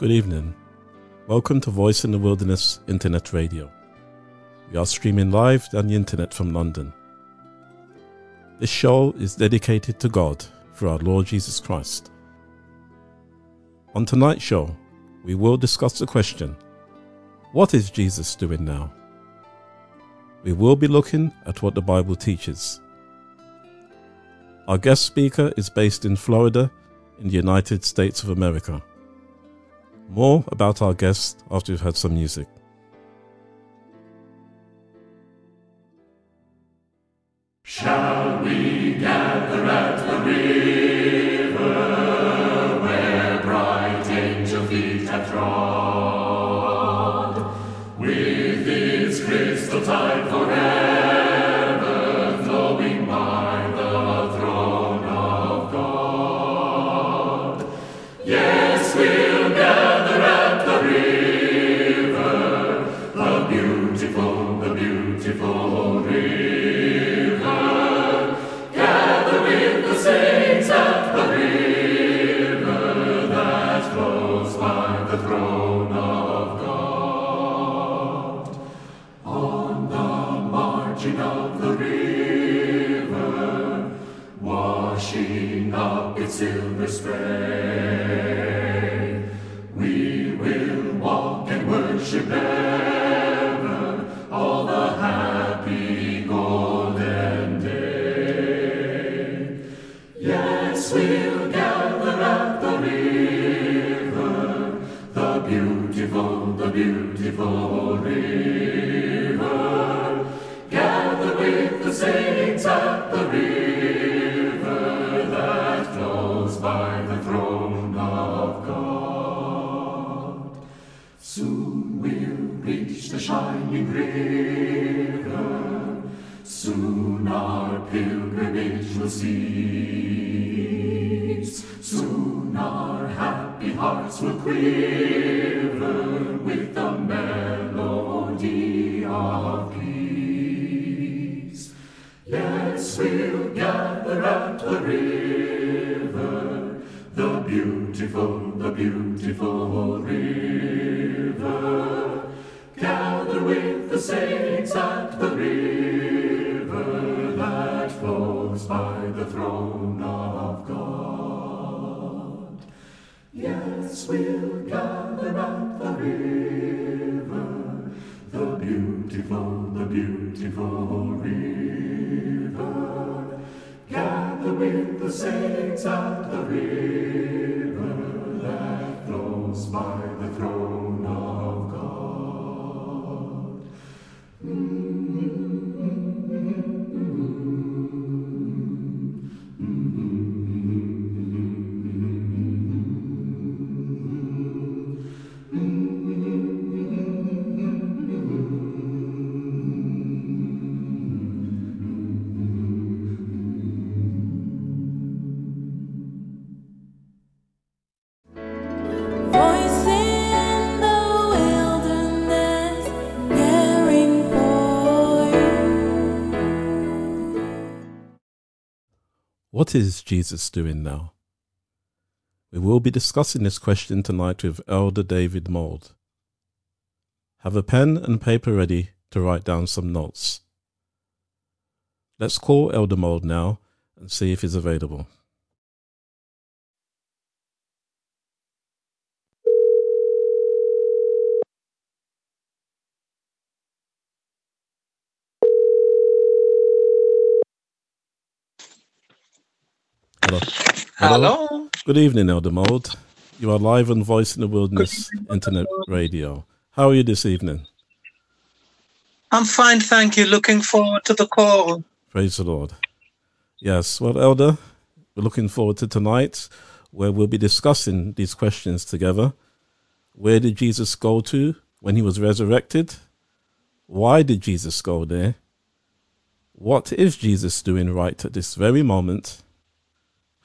Good evening. Welcome to Voice in the Wilderness Internet Radio. We are streaming live on the internet from London. This show is dedicated to God through our Lord Jesus Christ. On tonight's show, we will discuss the question What is Jesus doing now? We will be looking at what the Bible teaches. Our guest speaker is based in Florida in the United States of America. More about our guest after we've had some music. Shall we will quiver with the melody of peace. Yes, we'll gather at the river, the beautiful, the beautiful Yes, we'll gather at the river, the beautiful, the beautiful river. Gather with the saints at the river What is Jesus doing now? We will be discussing this question tonight with Elder David Mould. Have a pen and paper ready to write down some notes. Let's call Elder Mould now and see if he's available. Hello. Hello. Good evening, Elder Mould. You are live on Voice in the Wilderness Internet Radio. How are you this evening? I'm fine, thank you. Looking forward to the call. Praise the Lord. Yes, well, Elder, we're looking forward to tonight where we'll be discussing these questions together. Where did Jesus go to when he was resurrected? Why did Jesus go there? What is Jesus doing right at this very moment?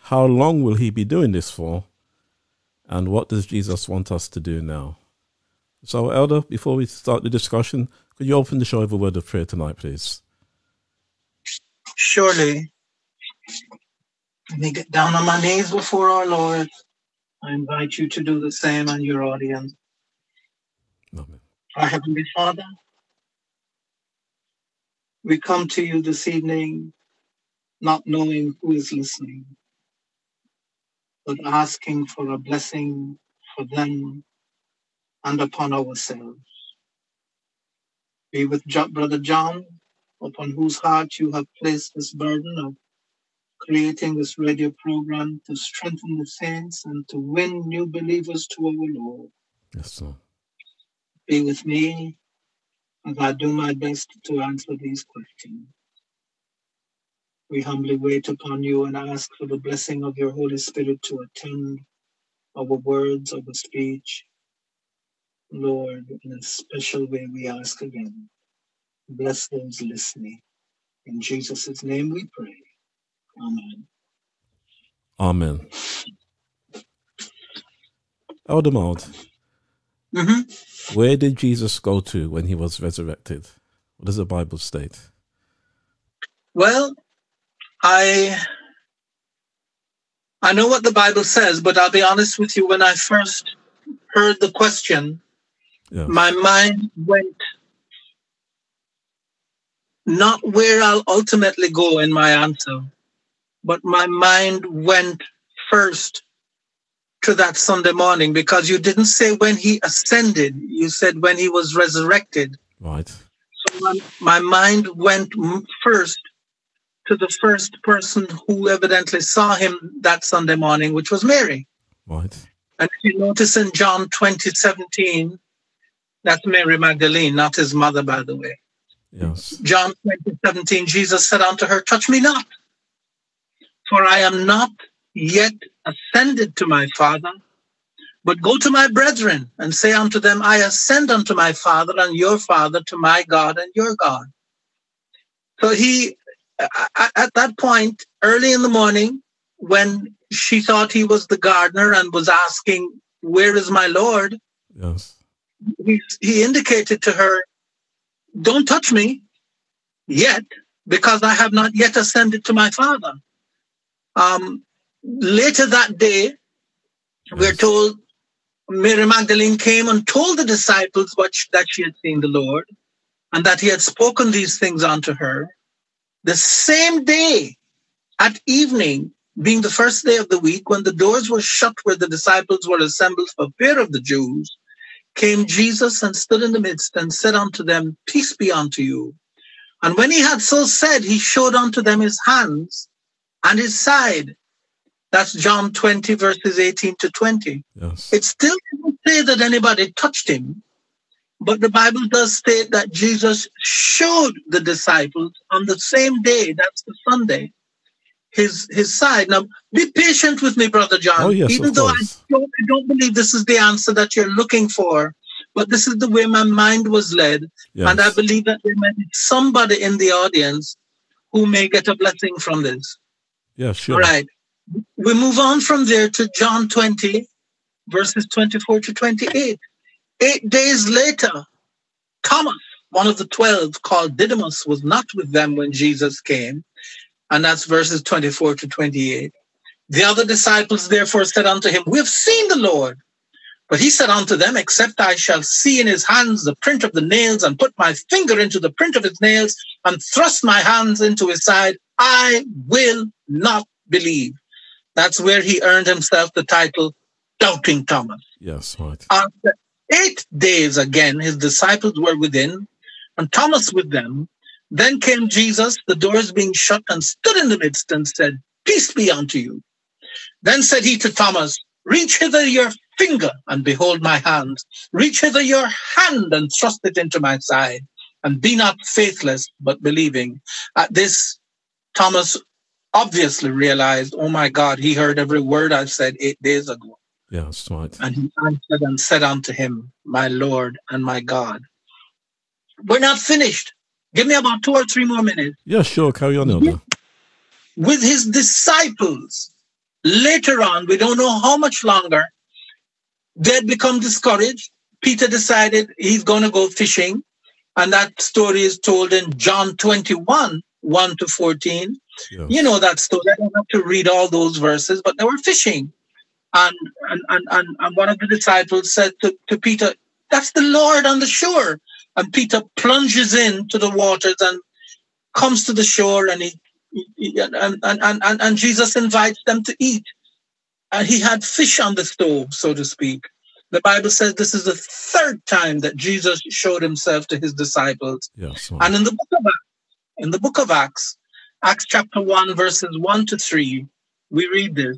How long will he be doing this for? And what does Jesus want us to do now? So, Elder, before we start the discussion, could you open the show with a word of prayer tonight, please? Surely, let me get down on my knees before our Lord. I invite you to do the same and your audience. Amen. Our Heavenly Father, we come to you this evening not knowing who is listening, but asking for a blessing for them and upon ourselves. Be with Brother John, upon whose heart you have placed this burden of creating this radio program to strengthen the saints and to win new believers to our Lord. Yes, sir. Be with me as I do my best to answer these questions. We humbly wait upon you and ask for the blessing of your Holy Spirit to attend our words, our speech. Lord, in a special way, we ask again. Bless those listening. In Jesus' name we pray. Amen. Amen. Elder Mould, hmm where did Jesus go to when he was resurrected? What does the Bible state? Well, I I know what the Bible says, but I'll be honest with you. When I first heard the question, Yes. my mind went not where I'll ultimately go in my answer, but my mind went first to that Sunday morning because you didn't say when he ascended, you said when he was resurrected. Right. So my, my mind went first to the first person who evidently saw him that Sunday morning, which was Mary. Right. And if you notice in John 20, 17, that's Mary Magdalene, not his mother, by the way. Yes. John 20, 17, Jesus said unto her, Touch me not, for I am not yet ascended to my Father, but go to my brethren and say unto them, I ascend unto my Father and your Father, to my God and your God. So he, at that point, early in the morning, when she thought he was the gardener and was asking, Where is my Lord? Yes. he, he indicated to her, Don't touch me yet, because I have not yet ascended to my Father. Um, later that day, we're told Mary Magdalene came and told the disciples what she, that she had seen the Lord and that he had spoken these things unto her. The same day at evening, being the first day of the week, when the doors were shut where the disciples were assembled for fear of the Jews, came Jesus and stood in the midst and said unto them, Peace be unto you. And when he had so said, he showed unto them his hands and his side. That's John 20, verses 18 to 20. Yes. It still doesn't say that anybody touched him, but the Bible does state that Jesus showed the disciples on the same day, that's the Sunday, his his side. Now, be patient with me, Brother John. Oh, yes, Even of though I don't, I don't believe this is the answer that you're looking for, but this is the way my mind was led. Yes. And I believe that there may be somebody in the audience who may get a blessing from this. yeah, sure. All right. We move on from there to John 20, verses 24 to 28. Eight days later, Thomas, one of the twelve, called Didymus, was not with them when Jesus came. And that's verses 24 to 28. The other disciples therefore said unto him, We have seen the Lord. But he said unto them, Except I shall see in his hands the print of the nails, and put my finger into the print of his nails, and thrust my hands into his side, I will not believe. That's where he earned himself the title Doubting Thomas. Yes, right. After eight days again, his disciples were within, and Thomas with them. Then came Jesus, the doors being shut, and stood in the midst and said, Peace be unto you. Then said he to Thomas, Reach hither your finger and behold my hand. Reach hither your hand and thrust it into my side. And be not faithless, but believing. At this, Thomas obviously realized, oh my God, he heard every word I've said eight days ago. Yeah, that's right. And he answered and said unto him, My Lord and my God. We're not finished. Give me about two or three more minutes. Yeah, sure. Carry on, Elder. With his disciples, later on, we don't know how much longer, they'd become discouraged. Peter decided he's going to go fishing. And that story is told in John 21, 1 to 14. Yeah. You know that story. I don't have to read all those verses, but they were fishing. And, and, and, and, and one of the disciples said to, to Peter, That's the Lord on the shore. And Peter plunges into the waters and comes to the shore and he, and, and, and, and, Jesus invites them to eat. And he had fish on the stove, so to speak. The Bible says this is the third time that Jesus showed himself to his disciples. Yeah. And in the book of Acts, in the book of Acts, Acts chapter 1, verses 1 to 3, we read this.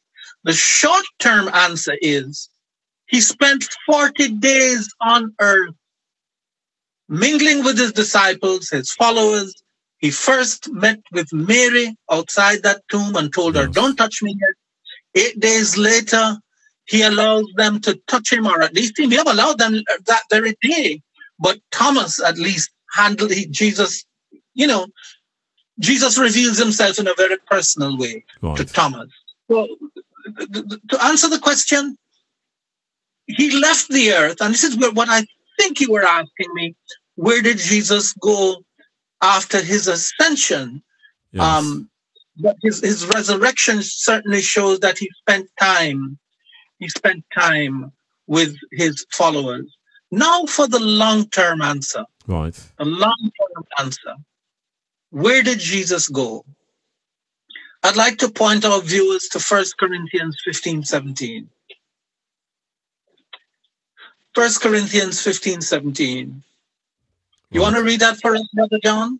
the short term answer is he spent 40 days on earth mingling with his disciples, his followers. He first met with Mary outside that tomb and told her, Don't touch me yet. Eight days later, he allows them to touch him, or at least he may have allowed them that very day. But Thomas, at least, handled he, Jesus, you know, Jesus reveals himself in a very personal way to Thomas. So, th- th- to answer the question, he left the earth, and this is what I think you were asking me. Where did Jesus go after his ascension? Yes. Um, but his, his resurrection certainly shows that he spent time. He spent time with his followers. Now for the long-term answer. right. The long-term answer. Where did Jesus go? I'd like to point our viewers to 1 Corinthians 15, 17. 1 Corinthians 15, 17. You mm. Right. want to read that for us, Brother John?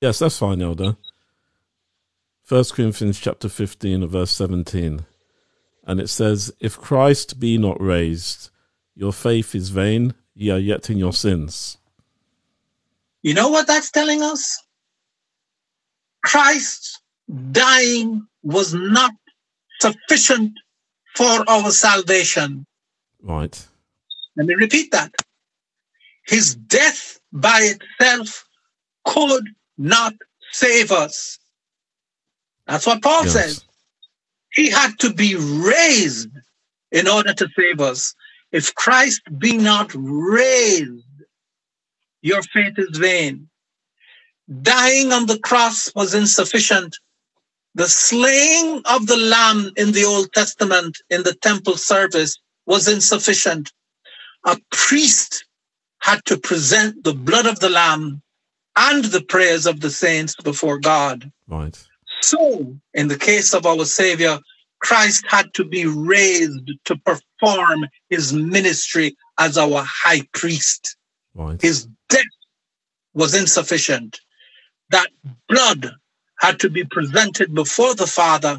Yes, that's fine, Elder. First Corinthians chapter 15 verse 17. And it says, If Christ be not raised, your faith is vain, ye are yet in your sins. You know what that's telling us? Christ dying was not sufficient for our salvation. Right. Let me repeat that. His death by itself could not save us. That's what Paul Yes. says. He had to be raised in order to save us. If Christ be not raised, your faith is vain. Dying on the cross was insufficient. The slaying of the lamb in the Old Testament in the temple service was insufficient. A priest had to present the blood of the lamb and the prayers of the saints before God. Right. So, in the case of our Savior, Christ had to be raised to perform his ministry as our high priest. Right. His death was insufficient. That blood had to be presented before the Father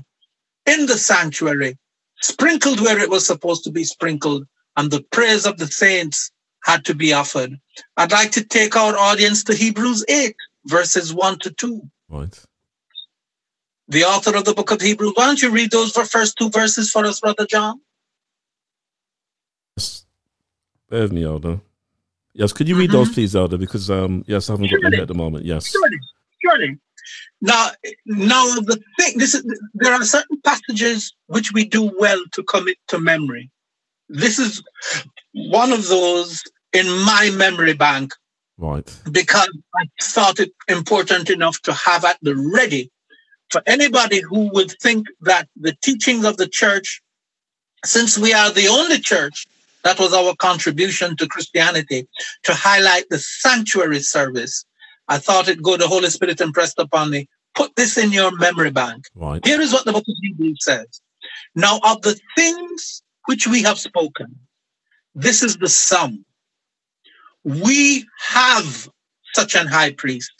in the sanctuary, sprinkled where it was supposed to be sprinkled, and the prayers of the saints had to be offered. I'd like to take our audience to Hebrews 8, verses 1 to 2 Right. the author of the book of Hebrews. Why don't you read those for first two verses for us, Brother John? Yes. Bear with me, Elder. Yes, could you read those, please, Elder? Because, um, yes, I haven't got them here at the moment. Yes. Surely, surely. Now, now the thing, this is, there are certain passages which we do well to commit to memory. This is one of those in my memory bank Right. because I thought it important enough to have at the ready for anybody who would think that the teachings of the church, since we are the only church, that was our contribution to Christianity, to highlight the sanctuary service. I thought it go, the Holy Spirit impressed upon me. Put this in your memory bank. Right. Here is what the book of Hebrews says. Now, of the things which we have spoken, this is the sum. We have such an high priest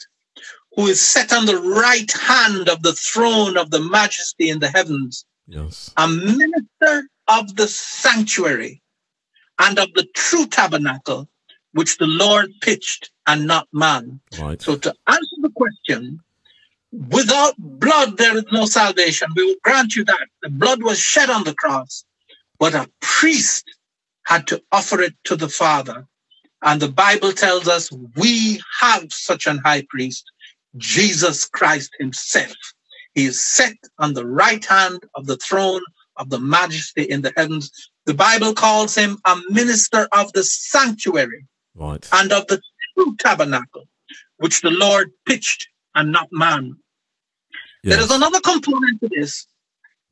who is set on the right hand of the throne of the majesty in the heavens, Yes. a minister of the sanctuary and of the true tabernacle which the Lord pitched and not man. Right. So to answer the question, without blood there is no salvation. We will grant you that. The blood was shed on the cross, but a priest had to offer it to the Father. And the Bible tells us we have such an high priest, Jesus Christ himself. He is set on the right hand of the throne of the majesty in the heavens. The Bible calls him a minister of the sanctuary Right. and of the true tabernacle, which the Lord pitched and not man. There Yes. is another component to this.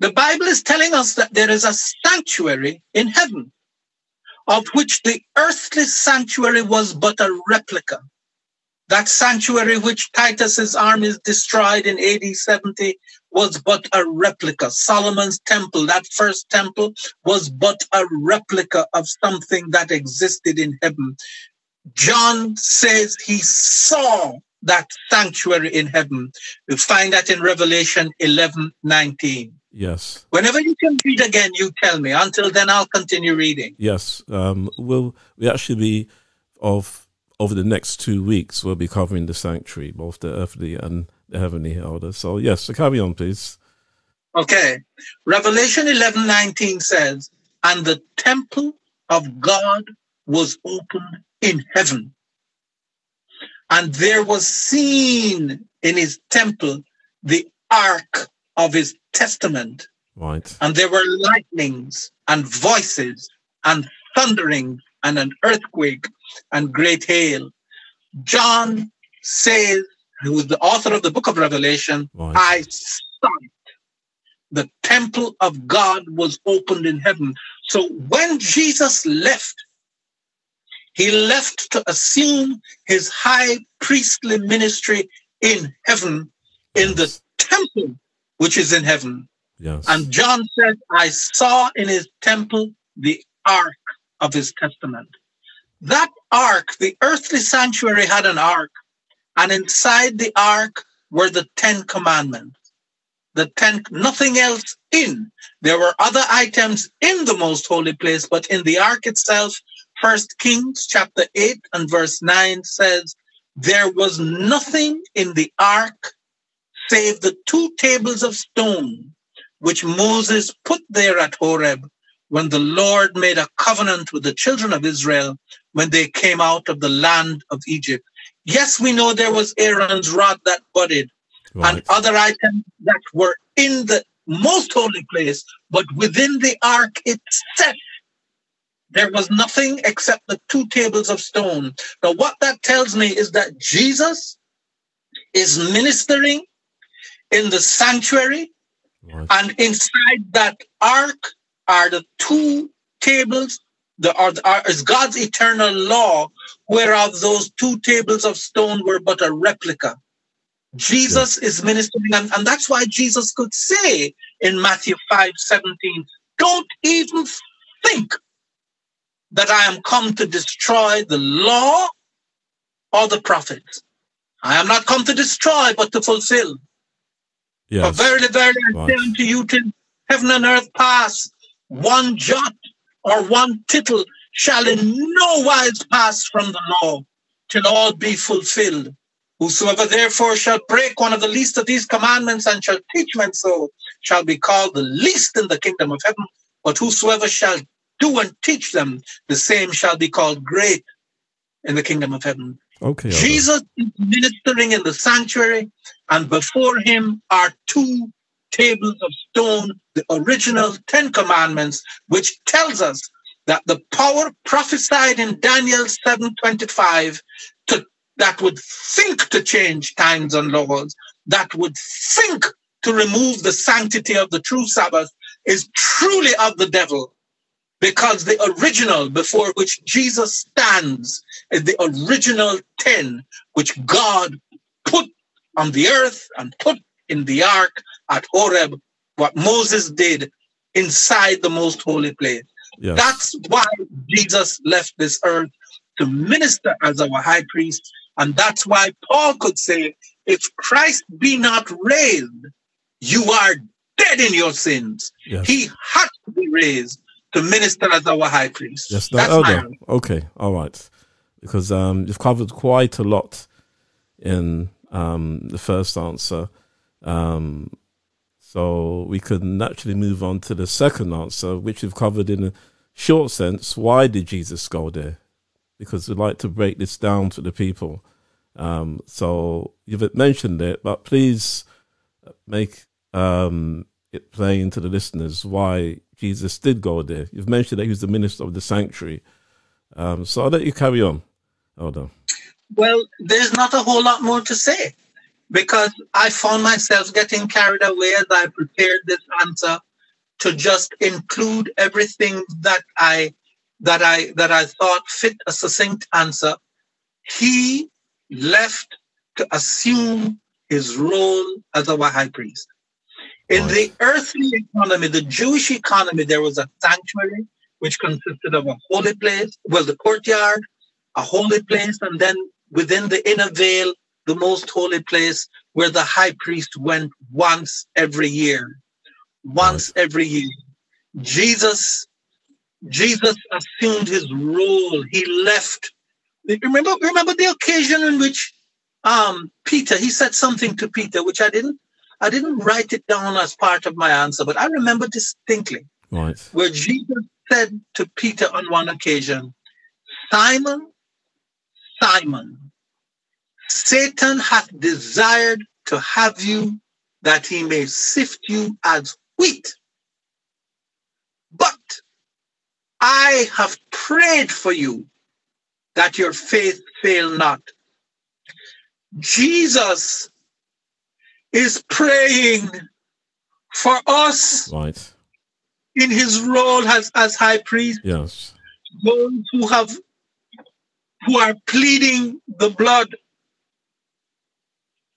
The Bible is telling us that there is a sanctuary in heaven, of which the earthly sanctuary was but a replica. That sanctuary which Titus's armies destroyed in AD 70 was but a replica. Solomon's temple, that first temple, was but a replica of something that existed in heaven. John says he saw that sanctuary in heaven. You find that in Revelation 11 19. Yes. Whenever you can read again, you tell me. Until then, I'll continue reading. Yes. Um, we'll we actually be of over the next two weeks. We'll be covering the sanctuary, both the earthly and the heavenly order. So yes, so carry on, please. Okay. Revelation 11 19 says, And the temple of God was opened in heaven. And there was seen in his temple the ark of his testament. Right. And there were lightnings and voices and thunderings and an earthquake and great hail. John says, who is the author of the book of Revelation, Right. I saw it. The temple of God was opened in heaven. So when Jesus left, he left to assume his high priestly ministry in heaven, in the temple which is in heaven. Yes. And John said, I saw in his temple the ark of his testament. That ark, the earthly sanctuary had an ark, and inside the ark were the Ten Commandments. The ten, nothing else in. There were other items in the most holy place, but in the ark itself, First Kings chapter 8 and verse 9 says, There was nothing in the ark save the two tables of stone which Moses put there at Horeb when the Lord made a covenant with the children of Israel when they came out of the land of Egypt. Yes, we know there was Aaron's rod that budded and other items that were in the most holy place, but within the ark itself, there was nothing except the two tables of stone. Now, what that tells me is that Jesus is ministering in the sanctuary, right. and inside that ark are the two tables. The are, are is God's eternal law, whereof those two tables of stone were but a replica. Jesus is ministering, and, and that's why Jesus could say in Matthew 5 17, Don't even think that I am come to destroy the law or the prophets. I am not come to destroy, but to fulfill. For Yes. verily, verily, I say unto you, till heaven and earth pass, one jot or one tittle shall in no wise pass from the law, till all be fulfilled. Whosoever therefore shall break one of the least of these commandments and shall teach men so, shall be called the least in the kingdom of heaven. But whosoever shall do and teach them, the same shall be called great in the kingdom of heaven. Okay. Jesus is ministering in the sanctuary, and before him are two tables of stone, the original Ten Commandments, which tells us that the power prophesied in Daniel 7:25 to that would think to change times and laws, that would think to remove the sanctity of the true Sabbath is truly of the devil because the original before which Jesus stands is the original 10 which God put on the earth and put in the ark at Horeb, what Moses did inside the most holy place. Yes. That's why Jesus left this earth to minister as our high priest. And that's why Paul could say, if Christ be not raised, you are dead in your sins. Yes. He had to be raised to minister as our high priest. Yes, no, That's my Okay, all right. Because um, you've covered quite a lot in um, the first answer. Um, so we could naturally move on to the second answer, which we've covered in a short sense. Why did Jesus go there? Because we'd like to break this down to the people. Um, so you've mentioned it, but please make um, it plain to the listeners why Jesus did go there. You've mentioned that he was the minister of the sanctuary. Um, so I'll let you carry on. Hold on. Well, there's not a whole lot more to say because I found myself getting carried away as I prepared this answer to just include everything that I that I that I thought fit a succinct answer. He left to assume his role as our high priest. In Right. the earthly economy, the Jewish economy, there was a sanctuary which consisted of a holy place, well, the courtyard, a holy place, and then within the inner veil, the most holy place where the high priest went once every year. Once every year. Jesus, Jesus assumed his role. He left. Remember, remember the occasion in which um, Peter, he said something to Peter, which I didn't, I didn't write it down as part of my answer, but I remember distinctly Right. where Jesus said to Peter on one occasion, Simon, Simon, Satan hath desired to have you that he may sift you as wheat. But I have prayed for you that your faith fail not. Jesus is praying for us Right. in his role as, as high priest, Yes. those who have who are pleading the blood.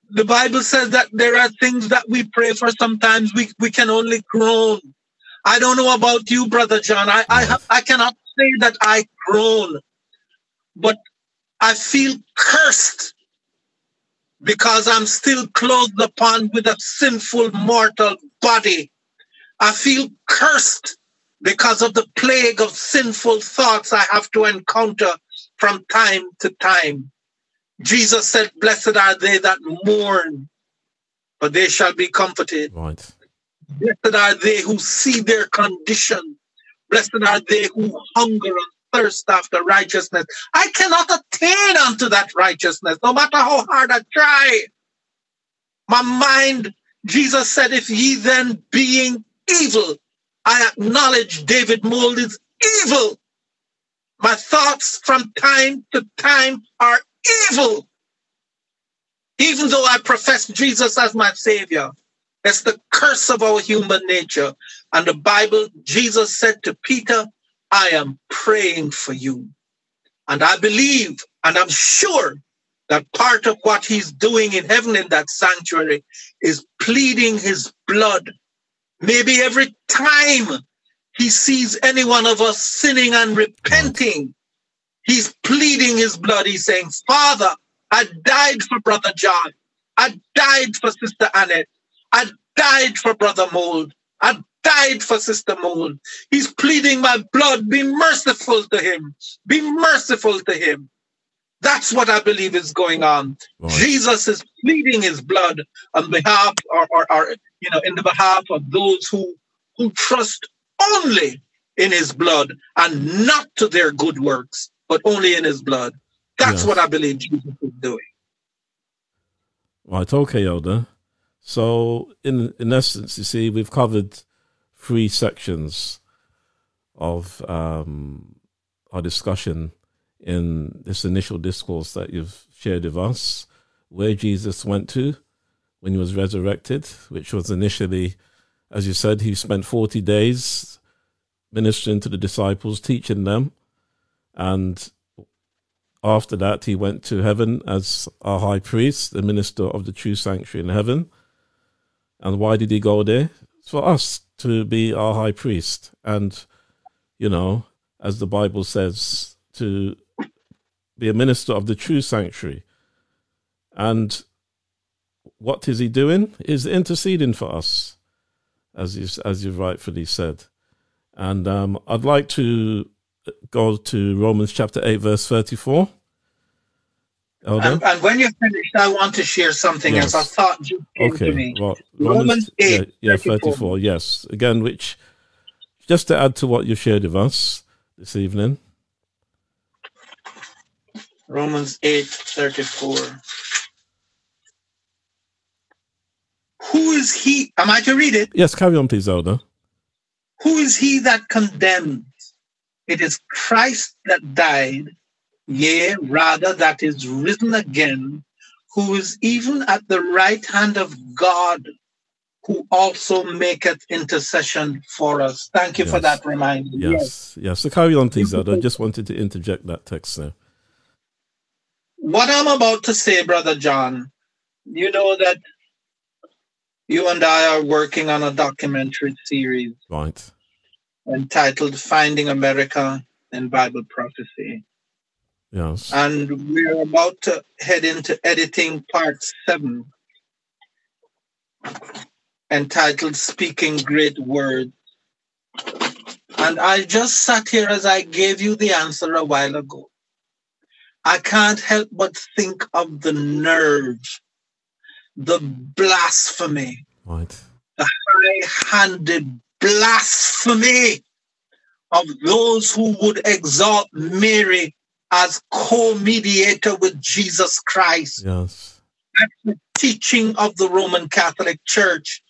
The Bible says that there are things that we pray for. Sometimes we, we can only groan. I don't know about you, brother John. I, I have I cannot say that I groan, but I feel cursed because I'm still clothed upon with a sinful mortal body. I feel cursed because of the plague of sinful thoughts I have to encounter from time to time. Jesus said, Blessed are they that mourn, for they shall be comforted. Right. Blessed are they who see their condition. Blessed are they who hunger and thirst after righteousness. I cannot attain unto that righteousness, no matter how hard I try. My mind, Jesus said, if ye then being evil, I acknowledge David Mould is evil. My thoughts from time to time are evil. Even though I profess Jesus as my savior, it's the curse of our human nature. And the Bible, Jesus said to Peter, I am praying for you. And I believe and I'm sure that part of what he's doing in heaven in that sanctuary is pleading his blood. Maybe every time he sees any one of us sinning and repenting, he's pleading his blood. He's saying, Father, I died for Brother John. I died for Sister Annette. I died for Brother Mould. I died for Sister Mould. He's pleading my blood. Be merciful to him. Be merciful to him. That's what I believe is going on. Right. Jesus is pleading his blood on behalf or, or, or you know in the behalf of those who who trust only in his blood and not to their good works, but only in his blood. That's Yes. what I believe Jesus is doing. Right. Okay, Elder. So, in in essence, you see, we've covered three sections of um, our discussion in this initial discourse that you've shared with us. Where Jesus went to, when he was resurrected, which was initially, as you said, he spent 40 days ministering to the disciples, teaching them. And after that, he went to heaven as our high priest, the minister of the true sanctuary in heaven. And why did he go there? For us to be our high priest. And, you know, as the Bible says, to be a minister of the true sanctuary. And what is he doing? Is interceding for us, as you as you rightfully said. And um, I'd like to go to Romans chapter eight, verse thirty-four. And, and when you're finished, I want to share something Yes. as I thought just came to Okay, me. well, Romans 8, yeah, yeah, 34. 34, yes. Again, which, just to add to what you shared with us this evening, Romans 8 34. Who is he? Am I to read it? yes, carry on, please, Elder. Who is he that condemns? It is Christ that died, yea, rather that is risen again, who is even at the right hand of God, who also maketh intercession for us. Thank you for that reminder. Yes, yes. So carry on, please. I just wanted to interject that text there. What I'm about to say, Brother John, you know that you and I are working on a documentary series Right. entitled Finding America in Bible Prophecy. Yes. And we're about to head into editing part seven, entitled Speaking Great Words. And I just sat here as I gave you the answer a while ago. I can't help but think of the nerve, the blasphemy, Right. the high-handed blasphemy of those who would exalt Mary as co-mediator with Jesus Christ. Yes. That's the teaching of the Roman Catholic Church.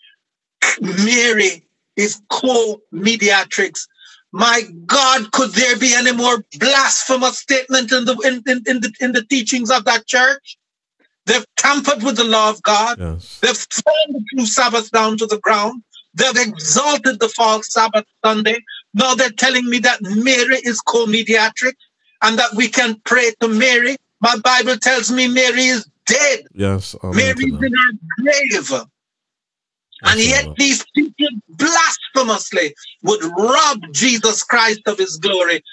Mary is co-mediatrix. My God, could there be any more blasphemous statement in the in, in, in the in the teachings of that church? They've tampered with the law of God. Yes. They've thrown the true Sabbath down to the ground. They've exalted the false Sabbath Sunday. Now they're telling me that Mary is co-mediatrix and that we can pray to Mary. My Bible tells me Mary is dead. Yes. Amen Mary is in her grave. And yet these people blasphemously would rob Jesus Christ of his glory.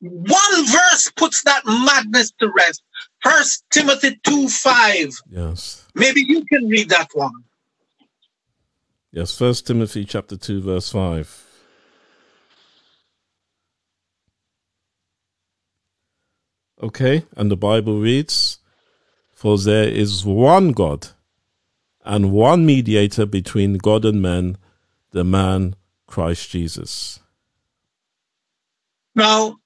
One verse puts that madness to rest. First Timothy 2 5. Yes. Maybe you can read that one. Yes. First Timothy chapter two, verse five. Okay, and the Bible reads, "For there is one God, and one mediator between God and men, the man Christ Jesus." Now,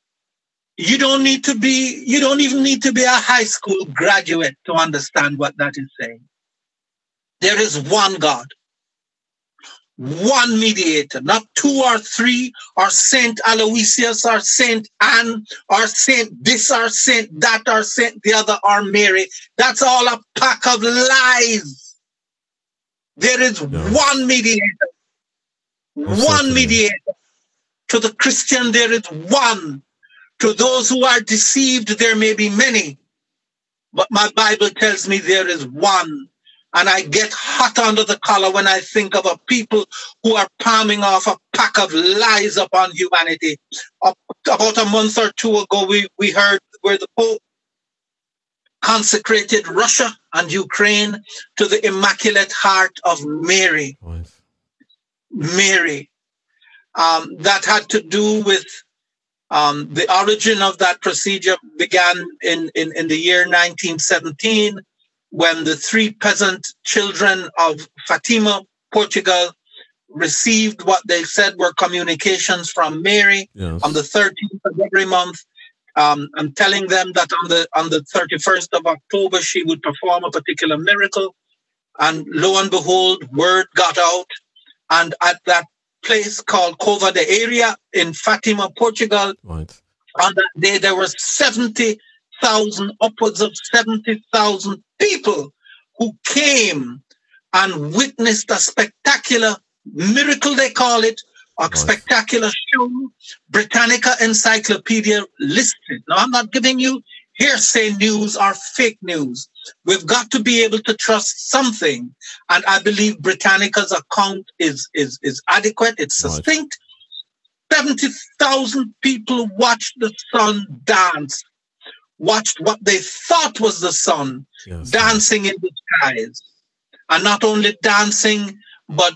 you don't need to be, you don't even need to be a high school graduate to understand what that is saying. There is one God, one mediator, not two or three, or Saint Aloysius, or Saint Anne, or Saint this, or Saint that, or Saint the other, or Mary. That's all a pack of lies. There is Yes. one mediator, one mediator. To the Christian, there is one. To those who are deceived, there may be many. But my Bible tells me there is one. And I get hot under the collar when I think of a people who are palming off a pack of lies upon humanity. About a month or two ago, we, we heard where the Pope consecrated Russia and Ukraine to the Immaculate Heart of Mary. Right. Mary. Um, that had to do with um, the origin of that procedure began in, in, in the year 1917 when the three peasant children of Fatima, Portugal, received what they said were communications from Mary Yes. on the 13th of every month. Um, and telling them that on the on the 31st of October she would perform a particular miracle, and lo and behold, word got out, and at that place called Cova da Iria in Fatima, Portugal, right. on that day there were 70,000, upwards of 70,000 people who came and witnessed a spectacular miracle, they call it, a spectacular show. Britannica Encyclopedia listed. Now, I'm not giving you hearsay news or fake news. We've got to be able to trust something. And I believe Britannica's account is, is, is adequate, it's succinct. 70,000 people watched the sun dance, watched what they thought was the sun Yes. dancing in the skies. And not only dancing, but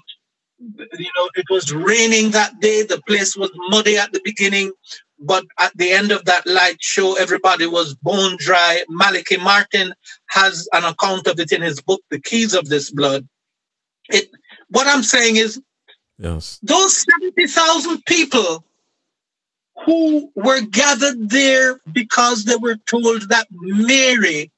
you know, it was raining that day. The place was muddy at the beginning, but at the end of that light show, everybody was bone dry. Malachi Martin has an account of it in his book, The Keys of This Blood. It what I'm saying is Yes. those 70,000 people who were gathered there because they were told that Mary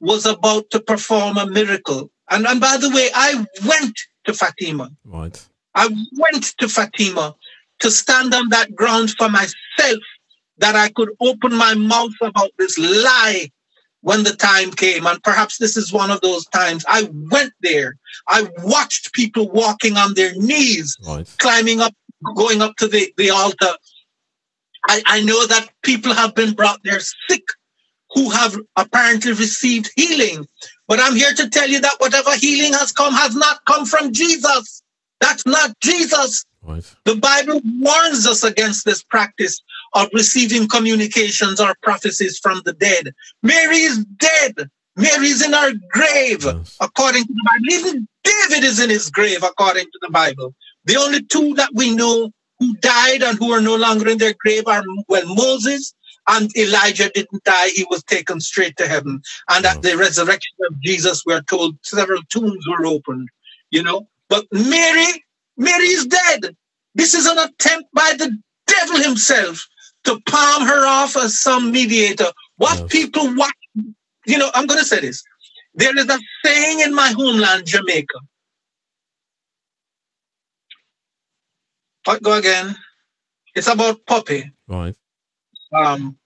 was about to perform a miracle. And, and by the way, I went to Fatima. Right. I went to Fatima to stand on that ground for myself that I could open my mouth about this lie when the time came. And perhaps this is one of those times. I went there. I watched people walking on their knees Right. climbing up, going up to the, the altar. I, I know that people have been brought there sick who have apparently received healing. But I'm here to tell you that whatever healing has come has not come from Jesus. That's not Jesus. Right. The Bible warns us against this practice of receiving communications or prophecies from the dead. Mary is dead. Mary is in her grave, Yes. according to the Bible. Even David is in his grave, according to the Bible. The only two that we know who died and who are no longer in their grave are, well, Moses and Elijah didn't die. He was taken straight to heaven. And at the mm. resurrection of Jesus, we are told several tombs were opened, you know. But Mary, Mary is dead. This is an attempt by the devil himself to palm her off as some mediator. What Yes. people watch, you know, I'm going to say this. There is a saying in my homeland, Jamaica. Go again? It's about Poppy. Right. Um,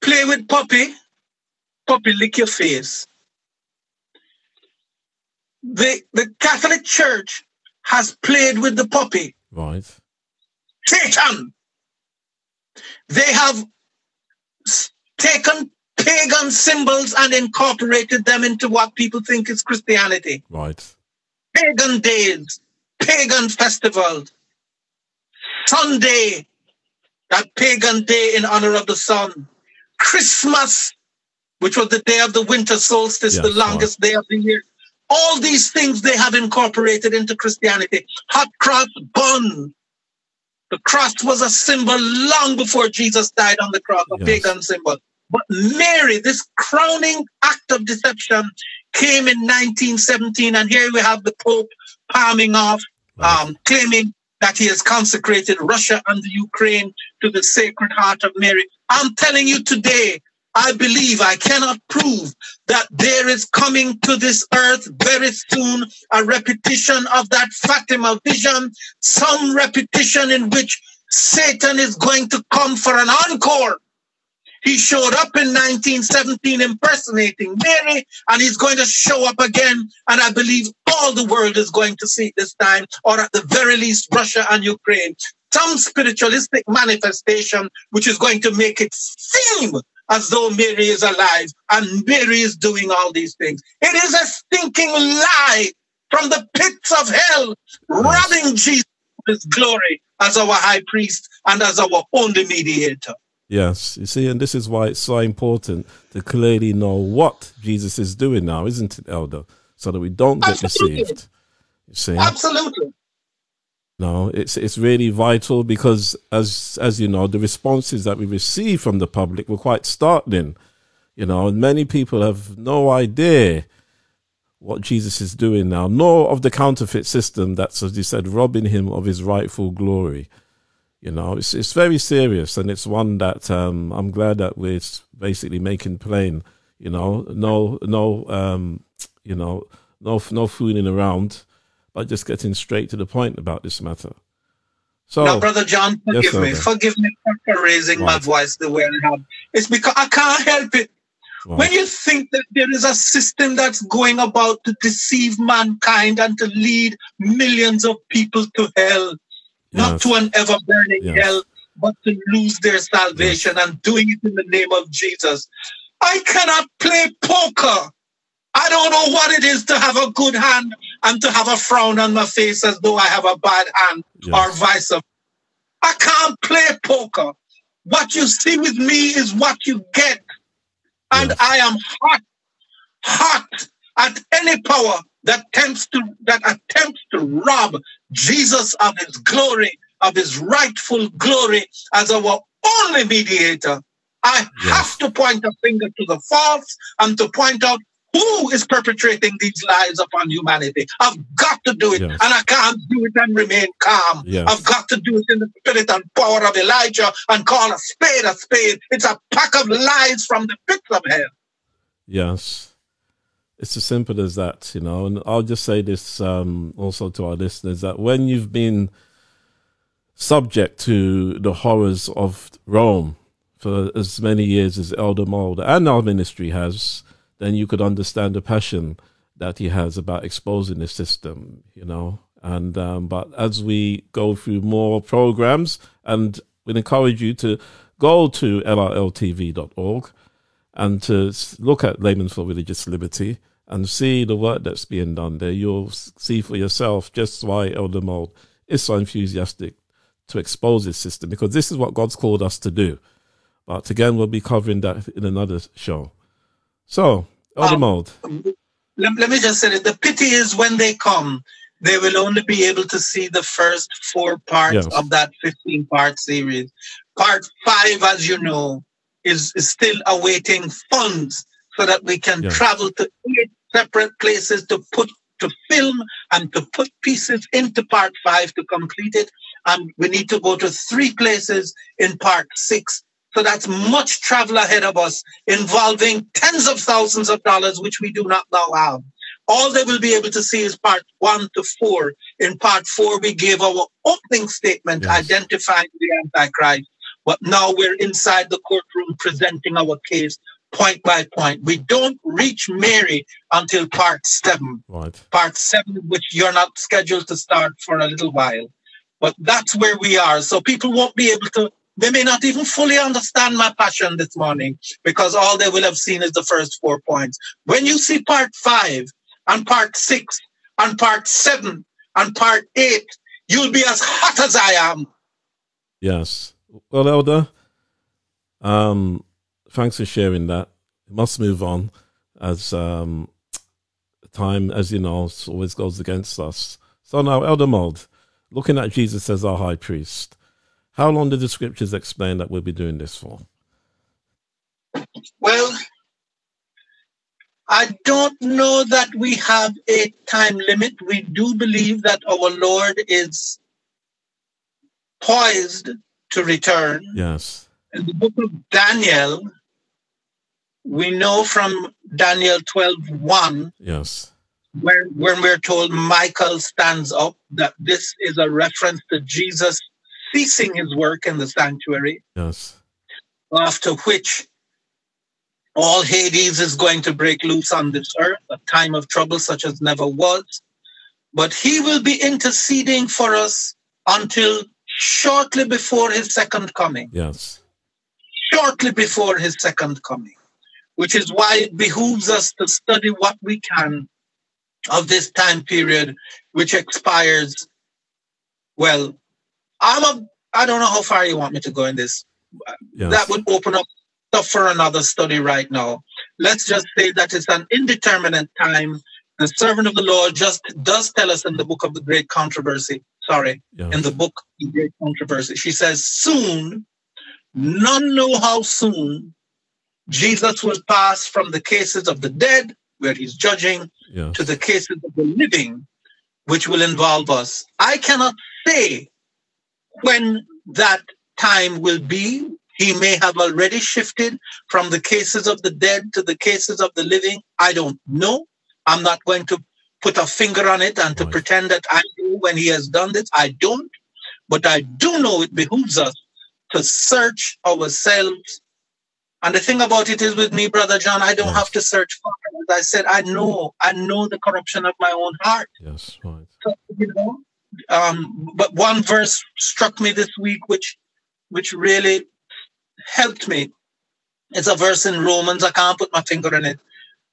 play with Poppy. Poppy lick your face. The the Catholic Church has played with the poppy. Right. Satan. They have taken pagan symbols and incorporated them into what people think is Christianity. Right. Pagan days, pagan festivals, Sunday, that pagan day in honor of the sun, Christmas, which was the day of the winter solstice, the longest day of the year. All these things they have incorporated into Christianity. Hot cross bun. The cross was a symbol long before Jesus died on the cross, a Yes. pagan symbol. But Mary, this crowning act of deception, came in 1917, and here we have the Pope palming off, um, claiming that he has consecrated Russia and the Ukraine to the Sacred Heart of Mary. I'm telling you today, I believe, I cannot prove that there is coming to this earth very soon a repetition of that Fatima vision, some repetition in which Satan is going to come for an encore. He showed up in 1917 impersonating Mary, and he's going to show up again. And I believe all the world is going to see it this time, or at the very least, Russia and Ukraine. Some spiritualistic manifestation which is going to make it seem as though Mary is alive and Mary is doing all these things. It is a stinking lie from the pits of hell, robbing Jesus of his glory as our high priest and as our only mediator. Yes, you see, and this is why it's so important to clearly know what Jesus is doing now, isn't it, Elder? So that we don't get Absolutely. deceived. You see, Absolutely. no, it's it's really vital because, as as you know, the responses that we receive from the public were quite startling. You know, and many people have no idea what Jesus is doing now, nor of the counterfeit system that's, as you said, robbing him of his rightful glory. You know, it's it's very serious, and it's one that um, I'm glad that we're basically making plain. You know, no, no, um, you know, no, no fooling around, but just getting straight to the point about this matter. So, Now, Brother John, forgive Yes, me. Forgive me for- raising my voice the way I have. It's because I can't help it. Right. When you think that there is a system that's going about to deceive mankind and to lead millions of people to hell, not to an ever burning hell, but to lose their salvation and doing it in the name of Jesus. I cannot play poker. I don't know what it is to have a good hand and to have a frown on my face as though I have a bad hand or vice versa. I can't play poker. What you see with me is what you get. And Yes. I am hot, hot at any power that attempts to that attempts to rob Jesus of his glory, of his rightful glory as our only mediator. I Yes. have to point a finger to the false and to point out who is perpetrating these lies upon humanity. I've got to do it, Yes. and I can't do it and remain calm. Yes. I've got to do it in the spirit and power of Elijah and call a spade a spade. It's a pack of lies from the pits of hell. Yes. It's as simple as that, you know. And I'll just say this um, also to our listeners that when you've been subject to the horrors of Rome for as many years as Elder Mould and our ministry has, then you could understand the passion that he has about exposing the system, you know. And um, but as we go through more programs, and we encourage you to go to lrltv.org and to look at Laymen for Religious Liberty and see the work that's being done there. You'll see for yourself just why Elder Mould is so enthusiastic to expose this system because this is what God's called us to do. But again, we'll be covering that in another show. So, Elder Um, Mould, Let, let me just say that the pity is when they come, they will only be able to see the first four parts Yes. of that 15 part series. Part five, as you know, is, is still awaiting funds so that we can Yes. travel to eight separate places to put to film and to put pieces into part five to complete it. And we need to go to three places in part six. So that's much travel ahead of us involving tens of thousands of dollars, which we do not now have. All they will be able to see is part one to four. In part four, we gave our opening statement Yes. identifying the Antichrist. But now we're inside the courtroom presenting our case point by point. We don't reach Mary until part seven right? part seven, which you're not scheduled to start for a little while. But that's where we are. So people won't be able to, they may not even fully understand my passion this morning because all they will have seen is the first four points. When you see part five and part six and part seven and part eight, you'll be as hot as I am. Yes. Well, Elder, um, thanks for sharing that. We must move on as um, time, as you know, always goes against us. So now, Elder Mould, looking at Jesus as our high priest, how long did the scriptures explain that we'll be doing this for? Well, I don't know that we have a time limit. We do believe that our Lord is poised to return. Yes. In the book of Daniel, we know from Daniel 12 1, Yes. where, when we're told Michael stands up, that this is a reference to Jesus ceasing his work in the sanctuary Yes. after which all Hades is going to break loose on this earth, a time of trouble such as never was. But he will be interceding for us until shortly before his second coming, Yes. shortly before his second coming, which is why it behooves us to study what we can of this time period, which expires. Well, I'm a, I don't know how far you want me to go in this Yes. that would open up stuff for another study right now. Let's just say that it's an indeterminate time. The servant of the Lord just does tell us in the book of the Great Controversy, sorry, yes. in the book of the Great Controversy, she says, soon, none know how soon Jesus will pass from the cases of the dead, where he's judging, yes. to the cases of the living, which will involve us. I cannot say when that time will be. He may have already shifted from the cases of the dead to the cases of the living. I don't know. I'm not going to put a finger on it and to Right. pretend that I do when he has done this. I don't. But I do know it behooves us to search ourselves And the thing about it is with me, Brother John, I don't Yes. have to search far. As I said, I know, I know the corruption of my own heart. Yes, right. So, you know, um, but one verse struck me this week, which, which really helped me. It's a verse in Romans. I can't put my finger on it,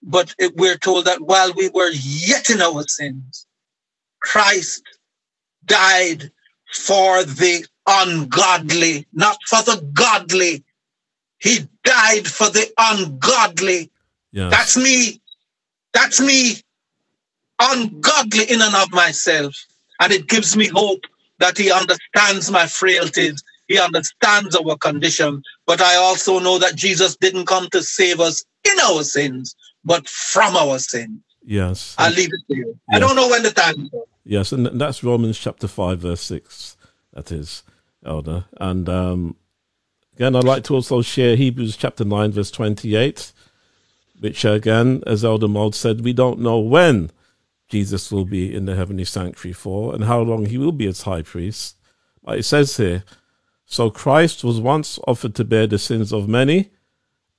but it, we're told that while we were yet in our sins, Christ died for the ungodly, not for the godly. He died for the ungodly. Yes. That's me. That's me. Ungodly in and of myself. And it gives me hope that he understands my frailties. He understands our condition. But I also know that Jesus didn't come to save us in our sins, but from our sins. yes. I'll leave it to you. I don't know when the time is. Yes, and that's Romans chapter 5, verse 6. That is, Elder. And um, again, I'd like to also share Hebrews chapter 9, verse 28, which again, as Elder Mould said, we don't know when Jesus will be in the heavenly sanctuary for and how long he will be as high priest. But it says here, So Christ was once offered to bear the sins of many,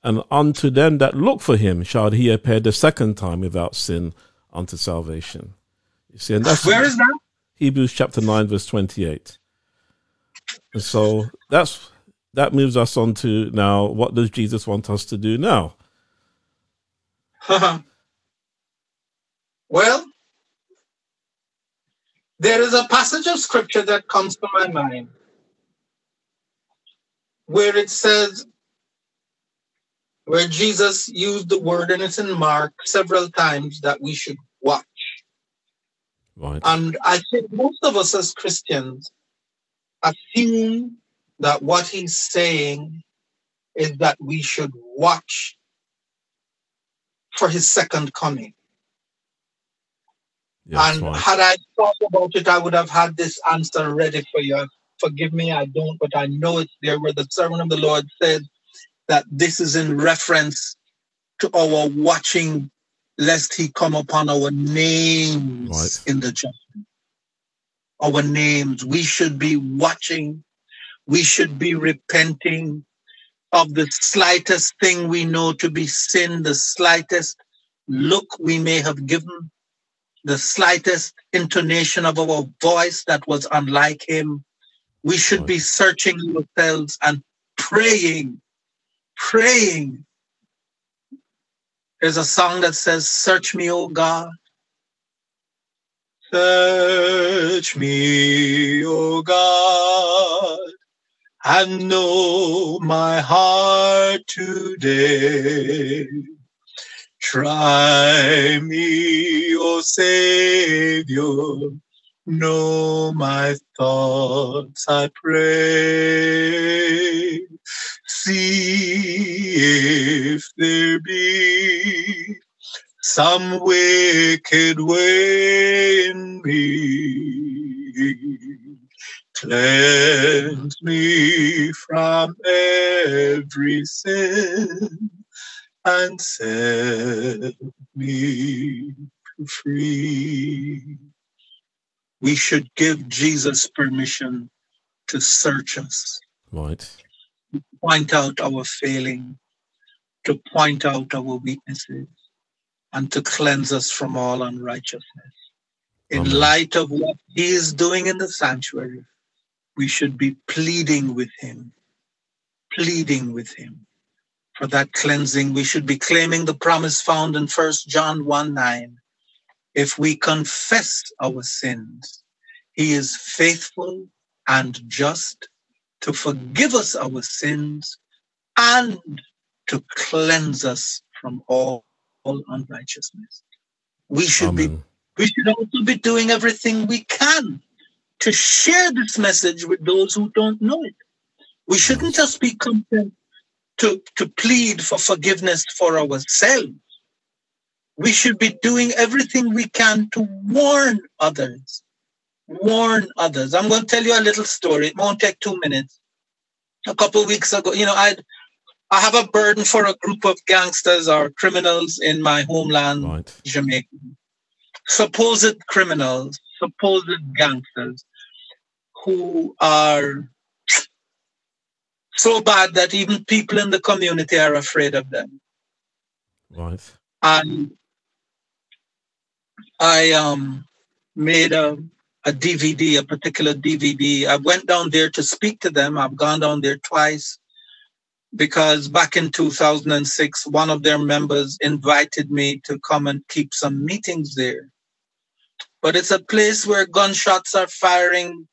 and unto them that look for him shall he appear the second time without sin unto salvation. You see, and that's Where is that? Hebrews chapter 9, verse 28. And so that's that moves us on to now what does Jesus want us to do now? well, there is a passage of scripture that comes to my mind where it says, where Jesus used the word, and it's in Mark several times, that we should watch. Right. And I think most of us as Christians assume that what he's saying is that we should watch for his second coming. Yes, and right. had I thought about it, I would have had this answer ready for you. Forgive me, I don't, but I know it's there where the servant of the Lord said that this is in reference to our watching lest he come upon our names Right. in the judgment. Our names. We should be watching. We should be repenting of the slightest thing we know to be sin, the slightest look we may have given, the slightest intonation of our voice that was unlike him. We should be searching ourselves and praying, praying. There's a song that says, Search me, O God. Search me, O God, and know my heart today. Try me, O Savior, know my thoughts, I pray. See if there be some wicked way in me. Cleanse me from every sin and set me free. We should give Jesus permission to search us, Right. point out our failing, to point out our weaknesses, and to cleanse us from all unrighteousness. In Amen. light of what he is doing in the sanctuary, we should be pleading with him, pleading with him for that cleansing. We should be claiming the promise found in 1 John 1 9. If we confess our sins, he is faithful and just to forgive us our sins and to cleanse us from all, all unrighteousness. We should be we should also be doing everything we can to share this message with those who don't know it. We shouldn't just be content to, to plead for forgiveness for ourselves. We should be doing everything we can to warn others. Warn others. I'm going to tell you a little story. It won't take two minutes. A couple of weeks ago, you know, I I have a burden for a group of gangsters or criminals in my homeland, Right. Jamaica supposed criminals, supposed gangsters who are so bad that even people in the community are afraid of them. Right. And I um, made a, a DVD, a particular DVD. I went down there to speak to them. I've gone down there twice because back in 2006, one of their members invited me to come and keep some meetings there. But it's a place where gunshots are firing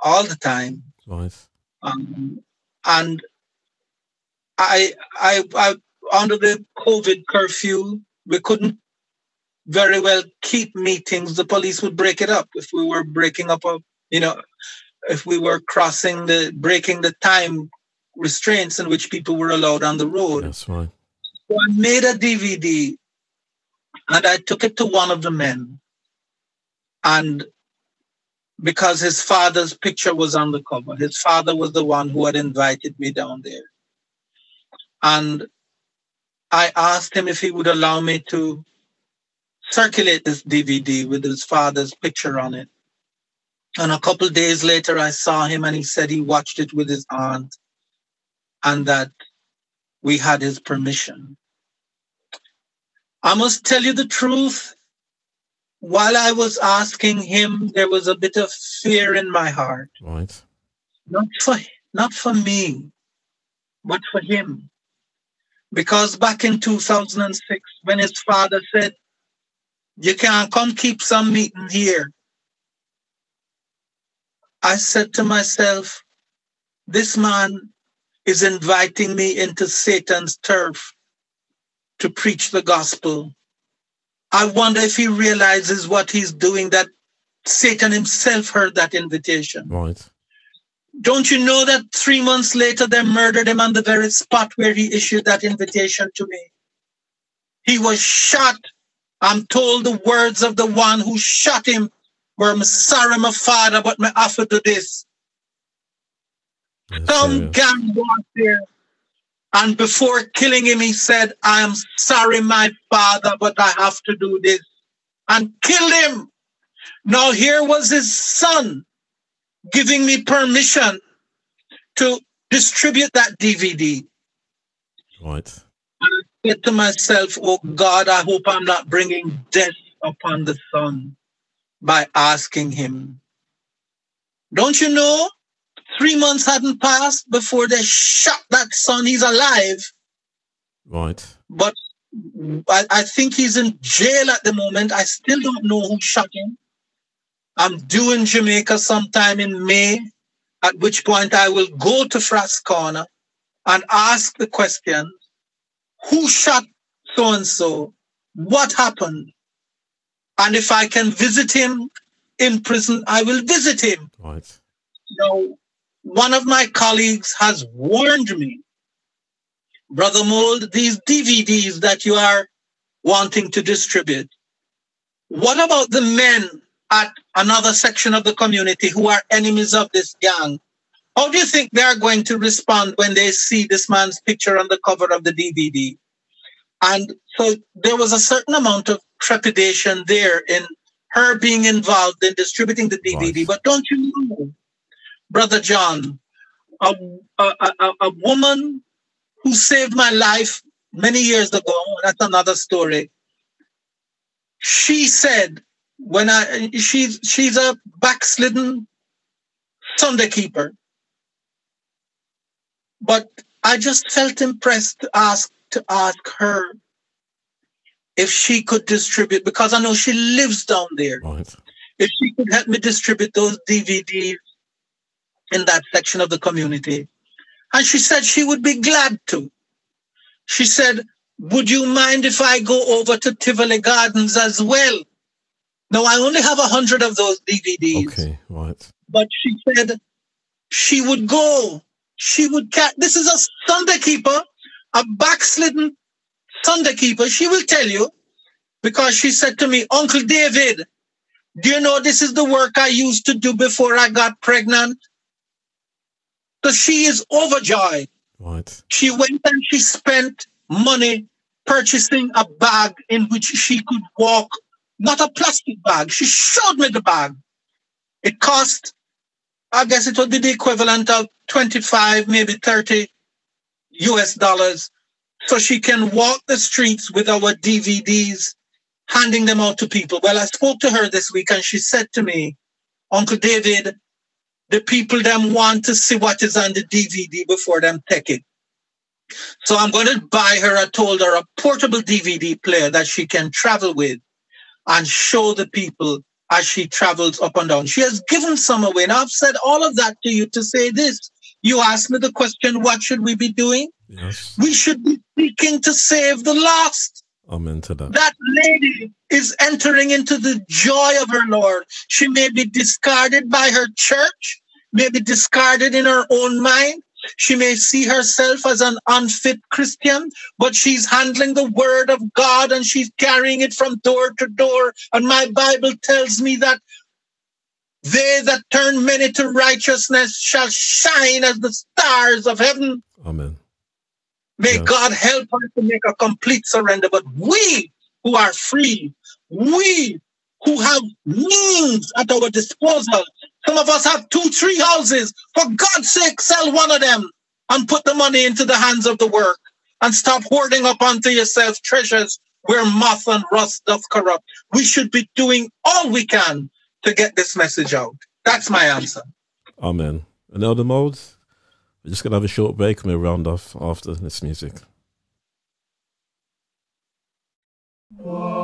all the time. Right. Um, and I, I, I, under the COVID curfew, we couldn't very well keep meetings. The police would break it up if we were breaking up a, you know, if we were crossing the, breaking the time restraints in which people were allowed on the road. That's right. So I made a DVD and I took it to one of the men. And because his father's picture was on the cover, his father was the one who had invited me down there. And I asked him if he would allow me to circulate this DVD with his father's picture on it. And a couple days later, I saw him and he said he watched it with his aunt and that we had his permission. I must tell you the truth. While I was asking him, there was a bit of fear in my heart, Right. not for, not for me, but for him. Because back in 2006, when his father said, you can't come keep some meeting here. I said to myself, this man is inviting me into Satan's turf to preach the gospel. I wonder if he realizes what he's doing, that Satan himself heard that invitation. Right. Don't you know that three months later they murdered him on the very spot where he issued that invitation to me? He was shot. I'm told the words of the one who shot him were, I'm sorry, my father, but me have to this. Yes, Some serious. gang warfare. And before killing him, he said, I am sorry, my father, but I have to do this. And killed him. Now here was his son giving me permission to distribute that DVD. Right. I said to myself, Oh God, I hope I'm not bringing death upon the son by asking him. Don't you know? Three months hadn't passed before they shot that son. He's alive, Right. but I, I think he's in jail at the moment. I still don't know who shot him. I'm due in Jamaica sometime in May, at which point I will go to Frascana and ask the question who shot so and so? What happened? And if I can visit him in prison, I will visit him. Right. Now, one of my colleagues has warned me, Brother Mould, these DVDs that you are wanting to distribute, what about the men at another section of the community who are enemies of this gang? How do you think they are going to respond when they see this man's picture on the cover of the DVD? And so there was a certain amount of trepidation there in her being involved in distributing the DVD. Right. But don't you know, Brother John, a, a, a, a woman who saved my life many years ago, that's another story. She said, when I, she's, she's a backslidden Sunday keeper. But I just felt impressed to ask, to ask her if she could distribute, because I know she lives down there Right. if she could help me distribute those DVDs in that section of the community. And she said she would be glad to. She said, Would you mind if I go over to Tivoli Gardens as well? Now, I only have a hundred of those DVDs, Okay. Right. but she said she would go. She would catch. This is a Sunday keeper, a backslidden Sunday keeper. She will tell you because she said to me, Uncle David, do you know this is the work I used to do before I got pregnant? So she is overjoyed. Right. She went and she spent money purchasing a bag in which she could walk, not a plastic bag. She showed me the bag. It cost I guess it would be the equivalent of 25, maybe 30 US dollars. So she can walk the streets with our DVDs, handing them out to people. Well, I spoke to her this week and she said to me, Uncle David, the people them want to see what is on the DVD before them take it. So I'm going to buy her, I told her, a portable DVD player that she can travel with and show the people as she travels up and down. She has given some away. Now I've said all of that to you to say this. You asked me the question, what should we be doing? Yes. We should be seeking to save the lost. Amen to that. That lady is entering into the joy of her Lord. She may be discarded by her church, may be discarded in her own mind. She may see herself as an unfit Christian, but she's handling the word of God and she's carrying it from door to door. And my Bible tells me that they that turn many to righteousness shall shine as the stars of heaven. Amen. May. God help us to make a complete surrender. But we who are free, we who have means at our disposal, some of us have two, three houses. For God's sake, sell one of them and put the money into the hands of the work and stop hoarding up unto yourself treasures where moth and rust doth corrupt. We should be doing all we can to get this message out. That's my answer. Amen. And Elder Mould, we're just going to have a short break and we'll round off after this music. What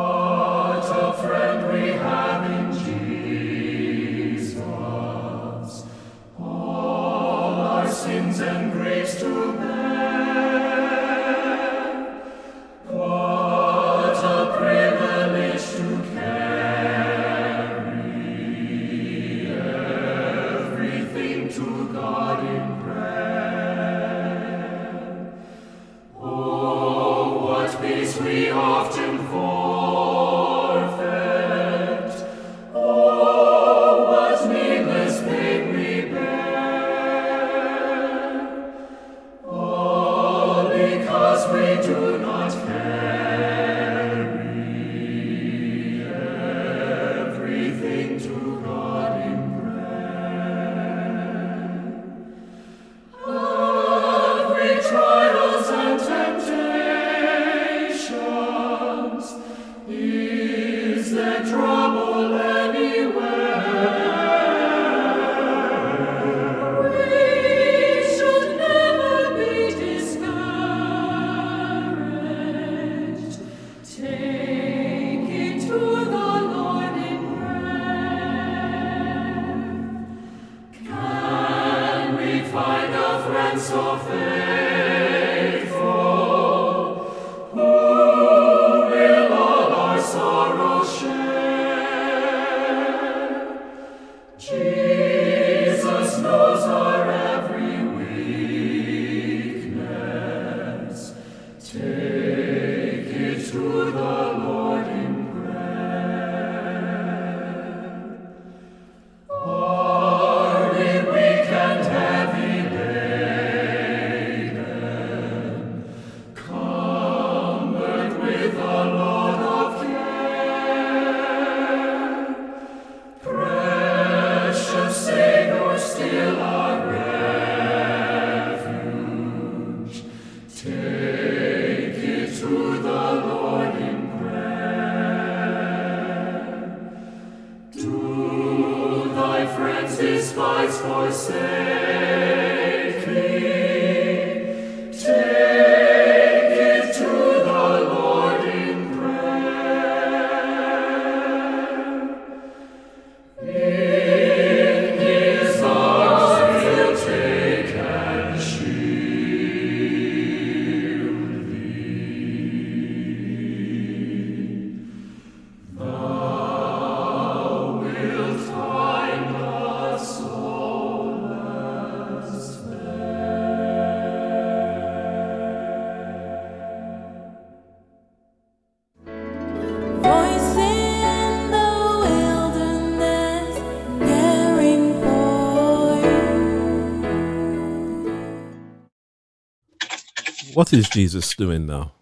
What is Jesus doing now?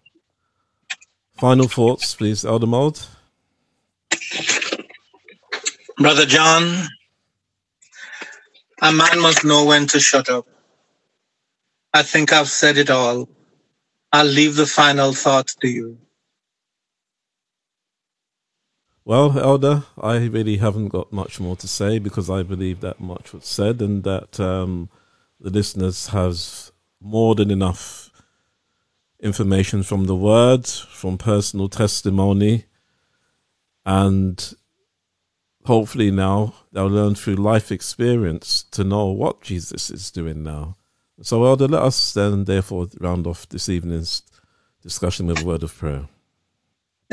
Final thoughts, please, Elder Mould. Brother John, A man must know when to shut up. I think I've said it all. I'll leave the final thoughts to you. Well, Elder, I really haven't got much more to say because I believe that much was said and that um, the listeners have more than enough information from the word, from personal testimony, and hopefully now they'll learn through life experience to know what Jesus is doing now. So, Elder, let us then therefore round off this evening's discussion with a word of prayer.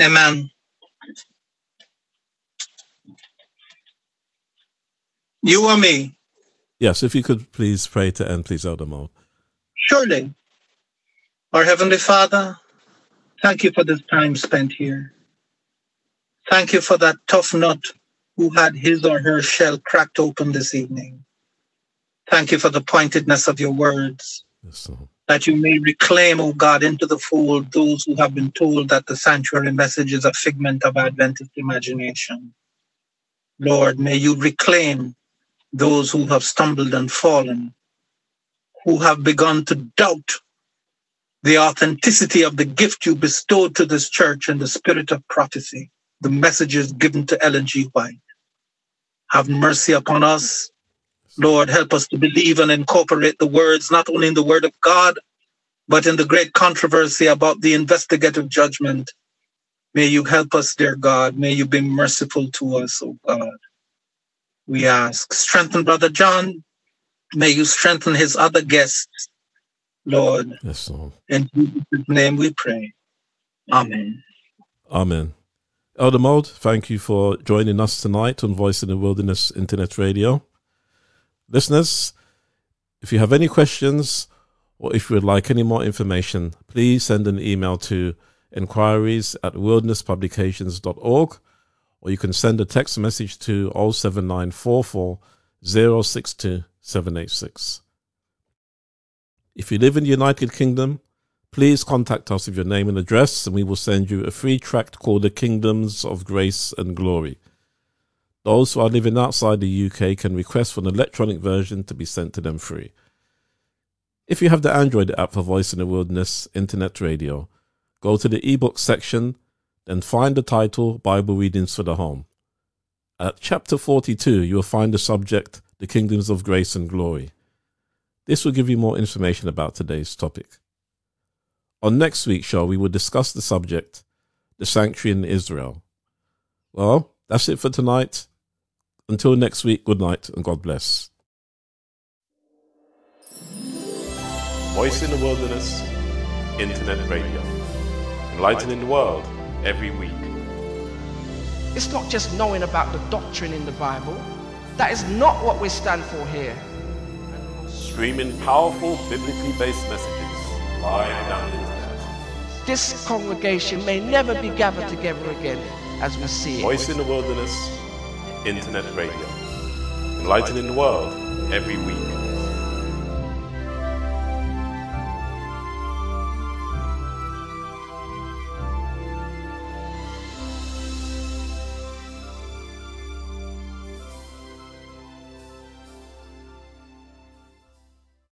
Amen. You or me? Yes, if you could please pray to end, please, Elder Mould. Surely. Our Heavenly Father, thank you for this time spent here. Thank you for that tough nut who had his or her shell cracked open this evening. Thank you for the pointedness of your words, Yes, that you may reclaim, O God, into the fold those who have been told that the sanctuary message is a figment of Adventist imagination. Lord, may you reclaim those who have stumbled and fallen, who have begun to doubt the authenticity of the gift you bestowed to this church and the spirit of prophecy, the messages given to Ellen G. White. Have mercy upon us. Lord, help us to believe and incorporate the words, not only in the word of God, but in the great controversy about the investigative judgment. May you help us, dear God. May you be merciful to us, O God. We ask. Strengthen Brother John. May you strengthen his other guests, Lord. Yes, Lord. In Jesus' name we pray. Amen. Amen. Elder Mould, thank you for joining us tonight on Voice in the Wilderness Internet Radio. Listeners, if you have any questions or if you would like any more information, please send an email to inquiries at wildernesspublications.org or you can send a text message to 07944 062 786. If you live in the United Kingdom, please contact us with your name and address, and we will send you a free tract called The Kingdoms of Grace and Glory. Those who are living outside the UK can request for an electronic version to be sent to them free. If you have the Android app for Voice in the Wilderness Internet Radio, go to the ebook section, then find the title Bible Readings for the Home. At chapter 42, you will find the subject The Kingdoms of Grace and Glory. This will give you more information about today's topic. On next week's show, we will discuss the subject, the sanctuary in Israel. Well, that's it for tonight. Until next week, good night and God bless. Voice in the Wilderness, Internet Radio. Enlightening the world every week. It's not just knowing about the doctrine in the Bible. That is not what we stand for here. Streaming powerful biblically based messages live down the internet. This congregation may never be gathered together again as we see it. Voice in the Wilderness, Internet Radio. Enlightening the world every week.